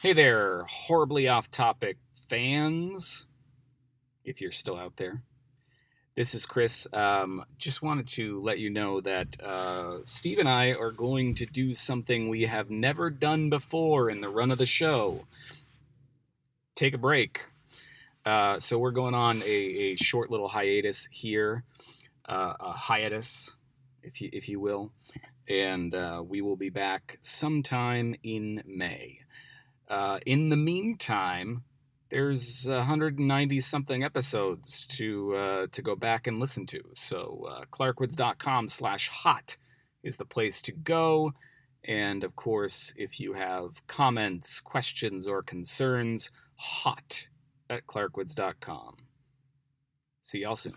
Hey there, horribly off topic fans, if you're still out there. This is Chris. Um, just wanted to let you know that uh, Steve and I are going to do something we have never done before in the run of the show take a break. Uh, so we're going on a, a short little hiatus here, uh, a hiatus, if you if you will, and uh, we will be back sometime in May. Uh, in the meantime, there's 190 something episodes to uh, to go back and listen to. So uh, clarkwoods.com slash hot is the place to go. And of course, if you have comments, questions, or concerns, hot at clarkwoods.com. See y'all soon.